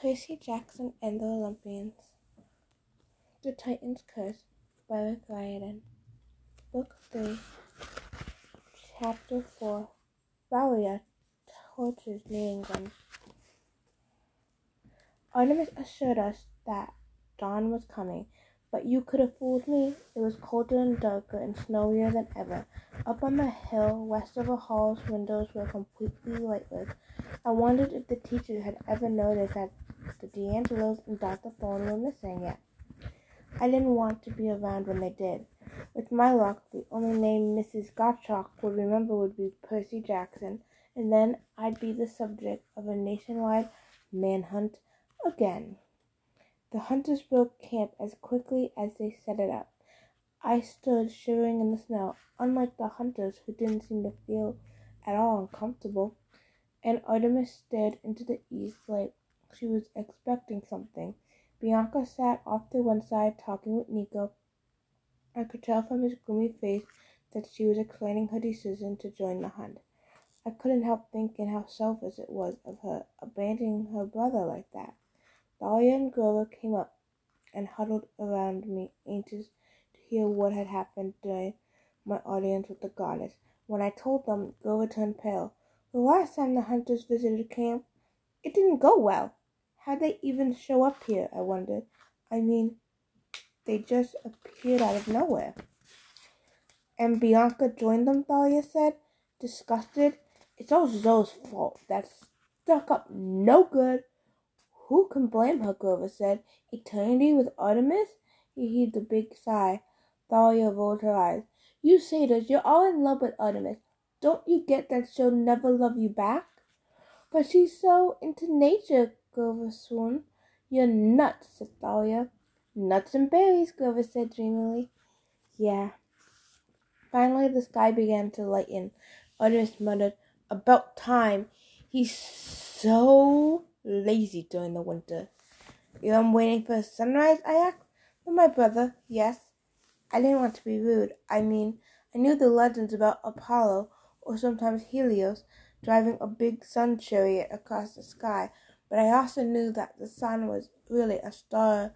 Percy Jackson and the Olympians. The Titan's Curse by Rick Riordan. Book 3, Chapter 4 Thalia torches New England. Artemis assured us that dawn was coming, but you could have fooled me. It was colder and darker and snowier than ever. Up on the hill Westover Hall's windows were completely lightless. I wondered if the teacher had ever noticed that the di Angelos and Dr. Thorn were missing yet. I didn't want to be around when they did. With my luck, the only name Mrs. Gottschalk would remember would be Percy Jackson, and then I'd be the subject of a nationwide manhunt again. The hunters broke camp as quickly as they set it up. I stood shivering in the snow, unlike the hunters who didn't seem to feel at all uncomfortable, and Artemis stared into the east like she was expecting something. Bianca sat off to one side talking with Nico. I could tell from his gloomy face that she was explaining her decision to join the hunt. I couldn't help thinking how selfish it was of her abandoning her brother like that. Thalia and Grover came up and huddled around me, anxious to hear what had happened during my audience with the goddess. When I told them, Grover turned pale. The last time the hunters visited camp, it didn't go well. How'd they even show up here? I wondered. I mean, they just appeared out of nowhere. And Bianca joined them, Thalia said, disgusted. It's all Zoe's fault. That stuck up no good. Who can blame her? Grover said. Eternity with Artemis? He heaved a big sigh. Thalia rolled her eyes. You say satyrs, you're all in love with Artemis. Don't you get that she'll never love you back? But she's so into nature, Grover swooned. You're nuts, said Thalia. Nuts and berries, Grover said dreamily. Yeah. Finally, the sky began to lighten. Artemis muttered, About time. He's so lazy during the winter. You're waiting for sunrise, I asked. For my brother, yes. I didn't want to be rude. I mean, I knew the legends about Apollo, or sometimes Helios, driving a big sun chariot across the sky, but I also knew that the sun was really a star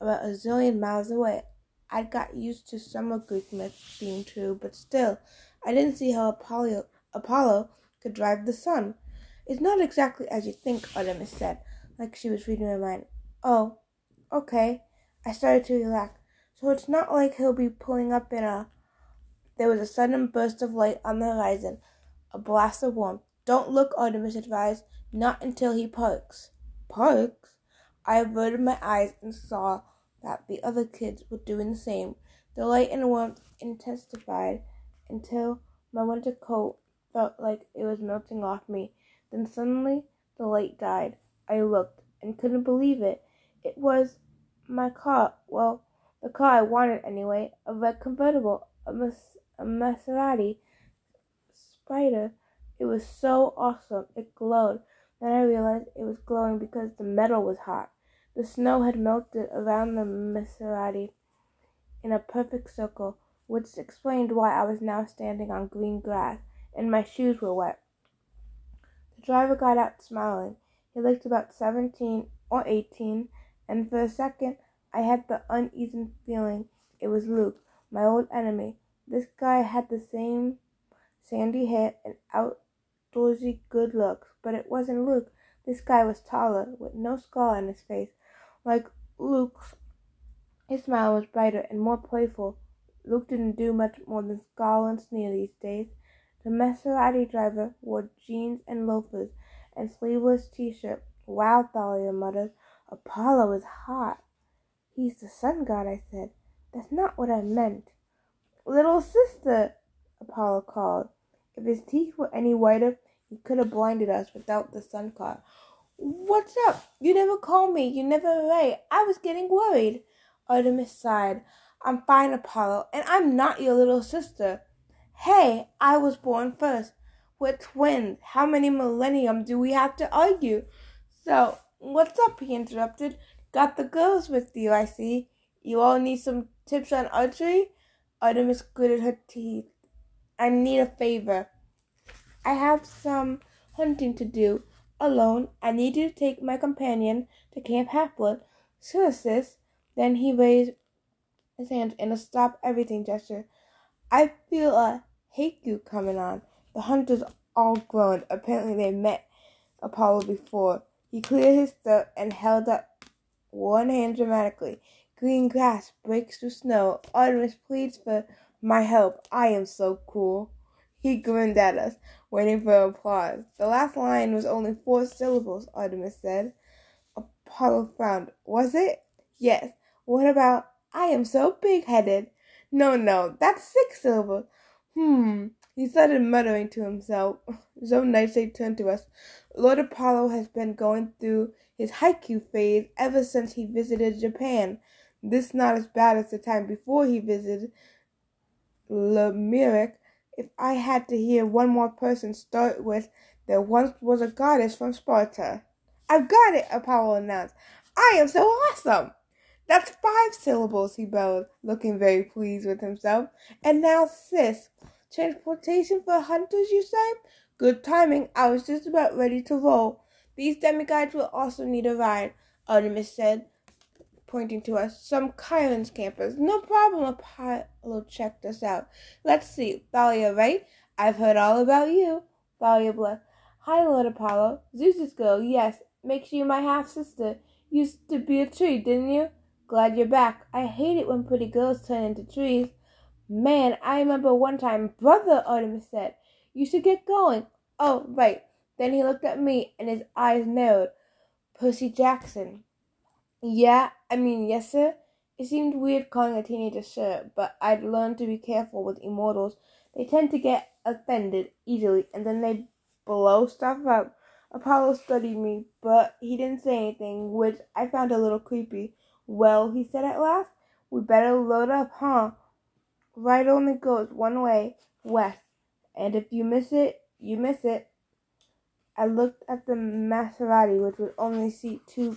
about a zillion miles away. I'd got used to some of Greek myths being true, but still, I didn't see how Apollo, Apollo could drive the sun. It's not exactly as you think, Artemis said, like she was reading my mind. Oh, okay. I started to relax. So it's not like he'll be pulling up in a. There was a sudden burst of light on the horizon, a blast of warmth. Don't look, Artemis advised. Not until he parks. Parks? I averted my eyes and saw that the other kids were doing the same. The light and warmth intensified until my winter coat felt like it was melting off me. Then suddenly the light died. I looked and couldn't believe it. It was my car. Well, the car I wanted anyway. A red convertible. A, Mas- a Maserati Spyder. It was so awesome. It glowed. Then I realized it was glowing because the metal was hot. The snow had melted around the Maserati in a perfect circle, which explained why I was now standing on green grass and my shoes were wet. The driver got out smiling. He looked about seventeen or eighteen, and for a second I had the uneasy feeling it was Luke, my old enemy. This guy had the same sandy hair and outdoorsy good looks, but it wasn't Luke. This guy was taller, with no scar on his face. Like Luke's, his smile was brighter and more playful. Luke didn't do much more than scowl and sneer these days. The Maserati driver wore jeans and loafers and sleeveless t-shirt. Wow, Thalia muttered. Apollo is hot. He's the sun god, I said. That's not what I meant. Little sister, Apollo called. If his teeth were any whiter, he could have blinded us without the sun god. What's up? You never called me. You never write. I was getting worried. Artemis sighed. I'm fine, Apollo, and I'm not your little sister. Hey, I was born first. We're twins. How many millennium do we have to argue? So, what's up? He interrupted. Got the girls with you, I see. You all need some tips on archery? Artemis gritted her teeth. I need a favor. I have some hunting to do. alone. I need you to take my companion to Camp Half-Blood. Sure, sis. Then he raised his hands in a stop everything gesture. I feel a haiku coming on. The hunters all groaned. Apparently they met Apollo before. He cleared his throat and held up one hand dramatically. Green grass breaks through snow. Artemis pleads for my help. I am so cool. He grinned at us, waiting for applause. The last line was only four syllables, Artemis said. Apollo frowned. Was it? Yes. What about I am so big headed? No, no, that's six syllables. Hmm. He started muttering to himself. Zoe Nightshade turned to us. Lord Apollo has been going through his haiku phase ever since he visited Japan. This not as bad as the time before he visited Limerick. If I had to hear one more person start with, there once was a goddess from Sparta. I've got it, Apollo announced. I am so awesome. That's five syllables, he bellowed, looking very pleased with himself. And now, sis, transportation for hunters, you say? Good timing. I was just about ready to roll. These demigods will also need a ride, Artemis said, pointing to us. Some Chiron's campers. No problem, Apollo checked us out. Let's see. Thalia, right? I've heard all about you. Thalia blushed. Hi, Lord Apollo. Zeus's girl, yes. Makes you my half sister. Used to be a tree, didn't you? Glad you're back. I hate it when pretty girls turn into trees. Man, I remember one time, brother, Artemis said, you should get going. Oh, right. Then he looked at me and his eyes narrowed. Percy Jackson. Yeah, I mean, yes, sir. It seemed weird calling a teenager sir, but I'd learned to be careful with immortals. They tend to get offended easily, and then they blow stuff up. Apollo studied me, but he didn't say anything, which I found a little creepy. Well, he said at last, we better load up, huh? Right only goes one way, west, and if you miss it, you miss it. I looked at the Maserati, which would only seat two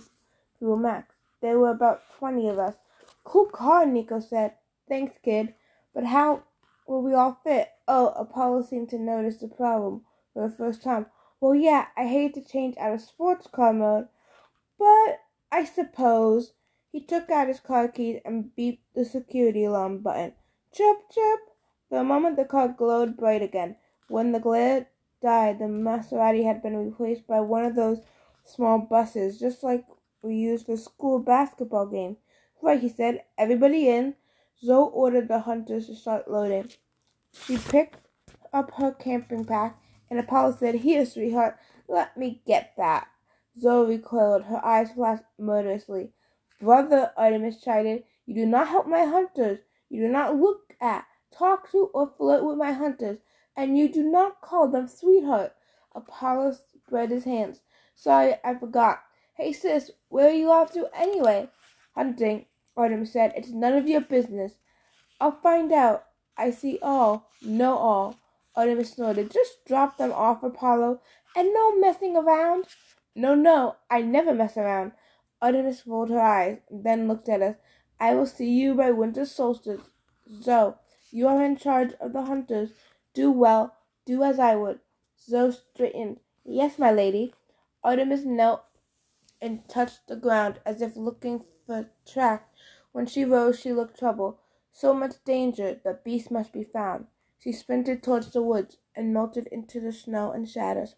people max. There were about twenty of us. Cool car, Nico said. Thanks, kid. But how will we all fit? Oh, Apollo seemed to notice the problem for the first time. Well, yeah, I hate to change out of sports car mode, but I suppose he took out his car keys and beeped the security alarm button. Chirp, chirp. For a moment the car glowed bright again. When the glare died, the Maserati had been replaced by one of those small buses, just like we use for school basketball game. Right, he said. Everybody in. Zoe ordered the hunters to start loading. She picked up her camping pack, and Apollo said, Here, sweetheart, let me get that. Zoe recoiled. Her eyes flashed murderously. Brother, Artemis chided, you do not help my hunters. You do not look at, talk to, or flirt with my hunters, and you do not call them sweetheart. Apollo spread his hands. Sorry, I forgot. Hey, sis, where are you off to anyway? Hunting, Artemis said. It's none of your business. I'll find out. I see all, know all. Artemis snorted. Just drop them off, Apollo, and no messing around. No, no, I never mess around. Artemis rolled her eyes, then looked at us. I will see you by winter solstice. Zoe, you are in charge of the hunters. Do well. Do as I would. Zoe straightened. Yes, my lady. Artemis knelt and touched the ground as if looking for track. When she rose, she looked troubled. So much danger. The beast must be found. She sprinted towards the woods and melted into the snow and shadows.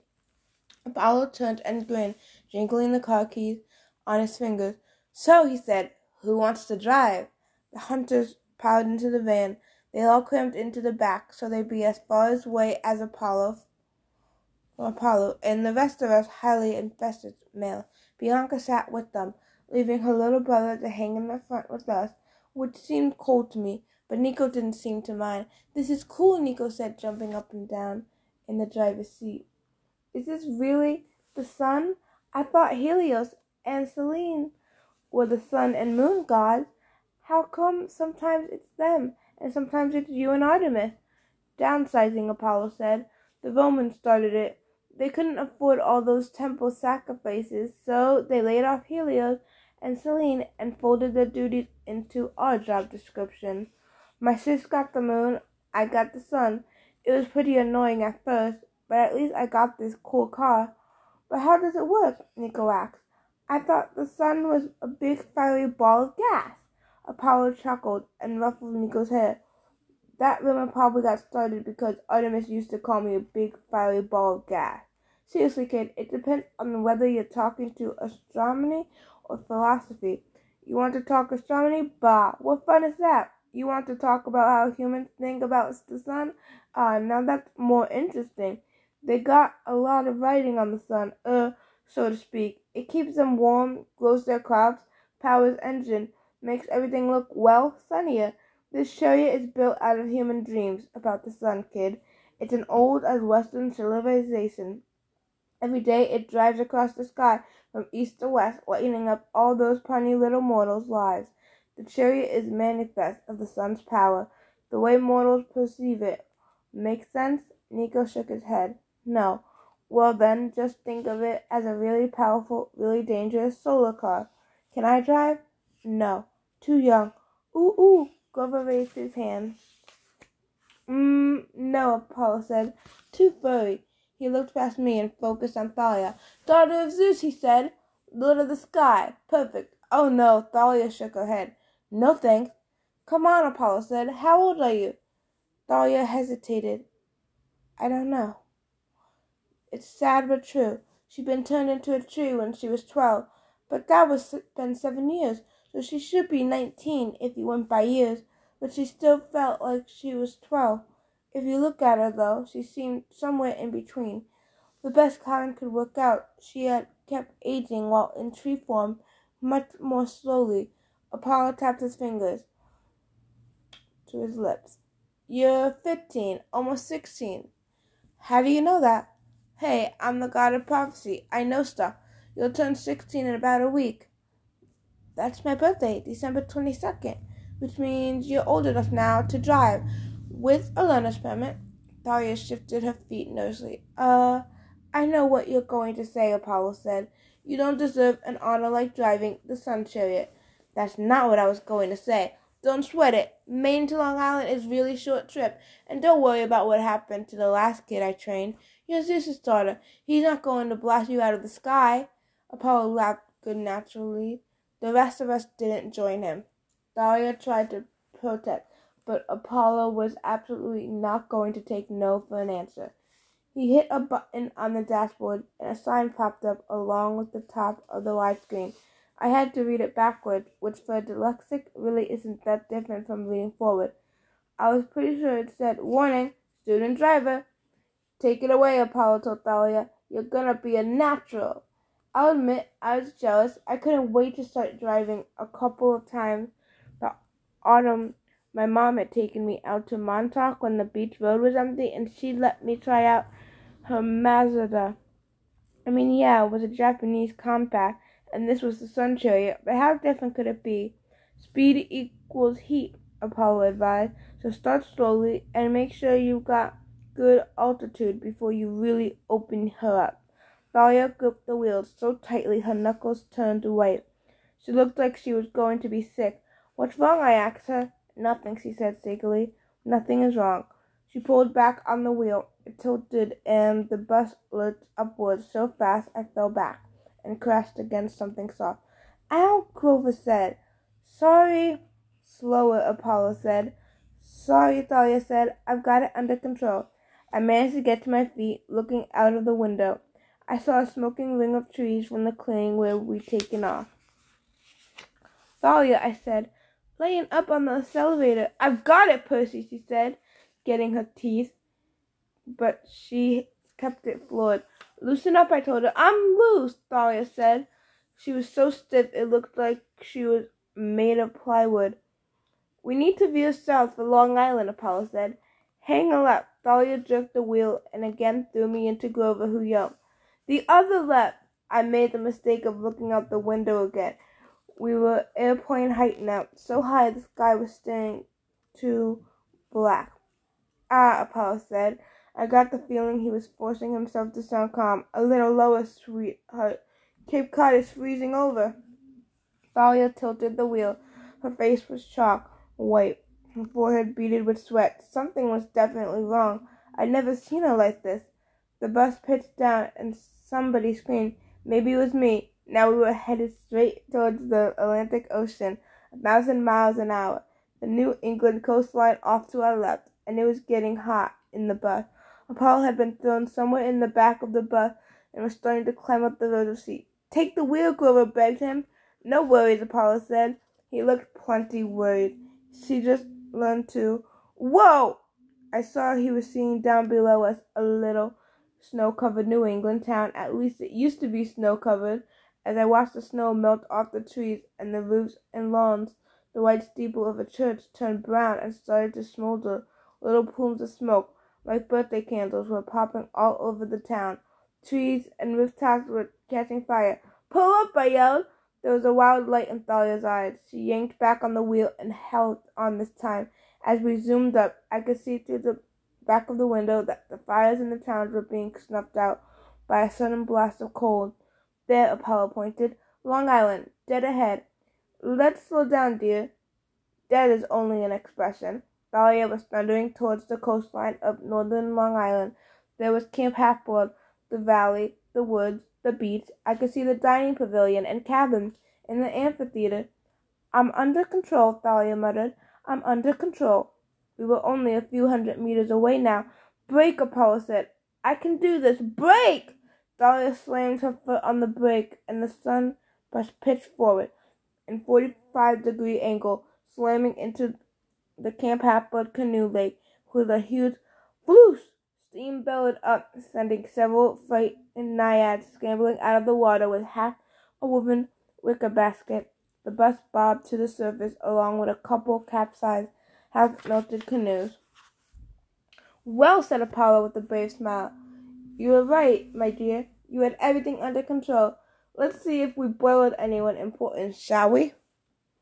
Apollo turned and grinned, jingling the car keys on his fingers. So, he said, who wants to drive? The hunters piled into the van. They all crammed into the back so they'd be as far away as Apollo, Apollo, and the rest of us highly infested male. Bianca sat with them, leaving her little brother to hang in the front with us, which seemed cold to me, but Nico didn't seem to mind. This is cool, Nico said, jumping up and down in the driver's seat. Is this really the sun? I thought Helios and Selene were the sun and moon gods. How come sometimes it's them and sometimes it's you and Artemis? Downsizing, Apollo said. The Romans started it. They couldn't afford all those temple sacrifices, so they laid off Helios and Selene and folded their duties into our job description. My sis got the moon, I got the sun. It was pretty annoying at first, but at least I got this cool car. But how does it work? Nico asked. I thought the sun was a big fiery ball of gas. Apollo chuckled and ruffled Nico's hair. That rumor probably got started because Artemis used to call me a big fiery ball of gas. Seriously, kid, it depends on whether you're talking to astronomy or philosophy. You want to talk astronomy? Bah, what fun is that? You want to talk about how humans think about the sun? Ah, uh, now that's more interesting. They got a lot of writing on the sun, uh, so to speak. It keeps them warm, grows their crops, powers engine, makes everything look, well, sunnier. This chariot is built out of human dreams about the sun, kid. It's an old as Western civilization. Every day it drives across the sky from east to west, lighting up all those puny little mortals' lives. The chariot is manifest of the sun's power, the way mortals perceive it. makes sense? Nico shook his head. No. Well then, just think of it as a really powerful, really dangerous solar car. Can I drive? No. Too young. Ooh, ooh. Grover raised his hand. Mmm, no, Apollo said. Too furry. He looked past me and focused on Thalia. Daughter of Zeus, he said. Lord of the sky. Perfect. Oh no, Thalia shook her head. No thanks. Come on, Apollo said. How old are you? Thalia hesitated. I don't know. It's sad but true. She'd been turned into a tree when she was twelve, but that was been seven years, so she should be nineteen if you went by years. But she still felt like she was twelve. If you look at her, though, she seemed somewhere in between. The best Chiron could work out, she had kept aging while in tree form much more slowly. Apollo tapped his fingers to his lips. You're fifteen, almost sixteen. How do you know that? Hey, I'm the god of prophecy. I know stuff. You'll turn sixteen in about a week. That's my birthday, December 22nd, which means you're old enough now to drive. With learner's permit, Thalia shifted her feet nervously. Uh, I know what you're going to say, Apollo said. You don't deserve an honor like driving the Sun Chariot. That's not what I was going to say. Don't sweat it. Maine to Long Island is really short trip, and don't worry about what happened to the last kid I trained. You're Zeus's daughter. He's not going to blast you out of the sky. Apollo laughed good naturally. The rest of us didn't join him. Thalia tried to protest but Apollo was absolutely not going to take no for an answer. He hit a button on the dashboard and a sign popped up along with the top of the widescreen. I had to read it backwards, which for a dyslexic really isn't that different from reading forward. I was pretty sure it said, Warning, student driver. Take it away, Apollo told Thalia. You're gonna be a natural. I'll admit I was jealous. I couldn't wait to start driving a couple of times the autumn my mom had taken me out to Montauk when the beach road was empty, and she let me try out her Mazda. I mean, yeah, it was a Japanese compact, and this was the Sun Chariot, but how different could it be? Speed equals heat, Apollo advised, so start slowly and make sure you've got good altitude before you really open her up. Thalia gripped the wheels so tightly her knuckles turned white. She looked like she was going to be sick. What's wrong? I asked her. Nothing, she said sleepily. Nothing is wrong. She pulled back on the wheel. It tilted and the bus lurched upwards so fast I fell back and crashed against something soft. Ow, Grover said. Sorry. Slower, Apollo said. Sorry, Thalia said. I've got it under control. I managed to get to my feet, looking out of the window. I saw a smoking ring of trees from the clearing where we'd taken off. Thalia, I said, laying up on the elevator. I've got it, Percy, she said, getting her teeth. But she kept it floored. Loosen up, I told her. I'm loose, Thalia said. She was so stiff it looked like she was made of plywood. We need to veer south for Long Island, Apollo said. Hang a left. Thalia jerked the wheel and again threw me into Grover, who yelped. The other left! I made the mistake of looking out the window again. We were airplane height now, so high the sky was staring to black. Ah, Apollo said. I got the feeling he was forcing himself to sound calm. A little lower, sweetheart. Cape Cod is freezing over. Thalia tilted the wheel. Her face was chalk white, her forehead beaded with sweat. Something was definitely wrong. I'd never seen her like this. The The bus pitched down and somebody screamed. Maybe it was me. Now we were headed straight towards the Atlantic Ocean, a thousand miles an hour. The New England coastline off to our left, and it was getting hot in the bus. Apollo had been thrown somewhere in the back of the bus and was starting to climb up the rudder seat. Take the wheel, Grover begged him. No worries, Apollo said. He looked plenty worried. She just learned to. Whoa! I saw he was seeing down below us a little snow covered New England town. At least it used to be snow covered. As I watched the snow melt off the trees and the roofs and lawns, the white steeple of a church turned brown and started to smolder. Little plumes of smoke, like birthday candles, were popping all over the town. Trees and rooftops were catching fire. Pull up! I yelled. There was a wild light in Thalia's eyes. She yanked back on the wheel and held on this time. As we zoomed up, I could see through the back of the window that the fires in the towns were being snuffed out by a sudden blast of cold. There, Apollo pointed. Long Island, dead ahead. Let's slow down, dear. Dead is only an expression. Thalia was thundering towards the coastline of northern Long Island. There was Camp Half Blood, the valley, the woods, the beach. I could see the dining pavilion and cabins in the amphitheater. I'm under control, Thalia muttered. I'm under control. We were only a few hundred meters away now. Break, Apollo said. I can do this. Brake! Thalia slammed her foot on the brake, and the sun pushed pitch forward in 45 degree angle, slamming into the Camp Half-Blood canoe lake with a huge floosh. Steam bellowed up, sending several frightened naiads scrambling out of the water with half a woven wicker basket. The bus bobbed to the surface along with a couple capsized, half melted canoes. Well, said Apollo with a brave smile, you were right, my dear. You had everything under control. Let's see if we boiled anyone important, shall we?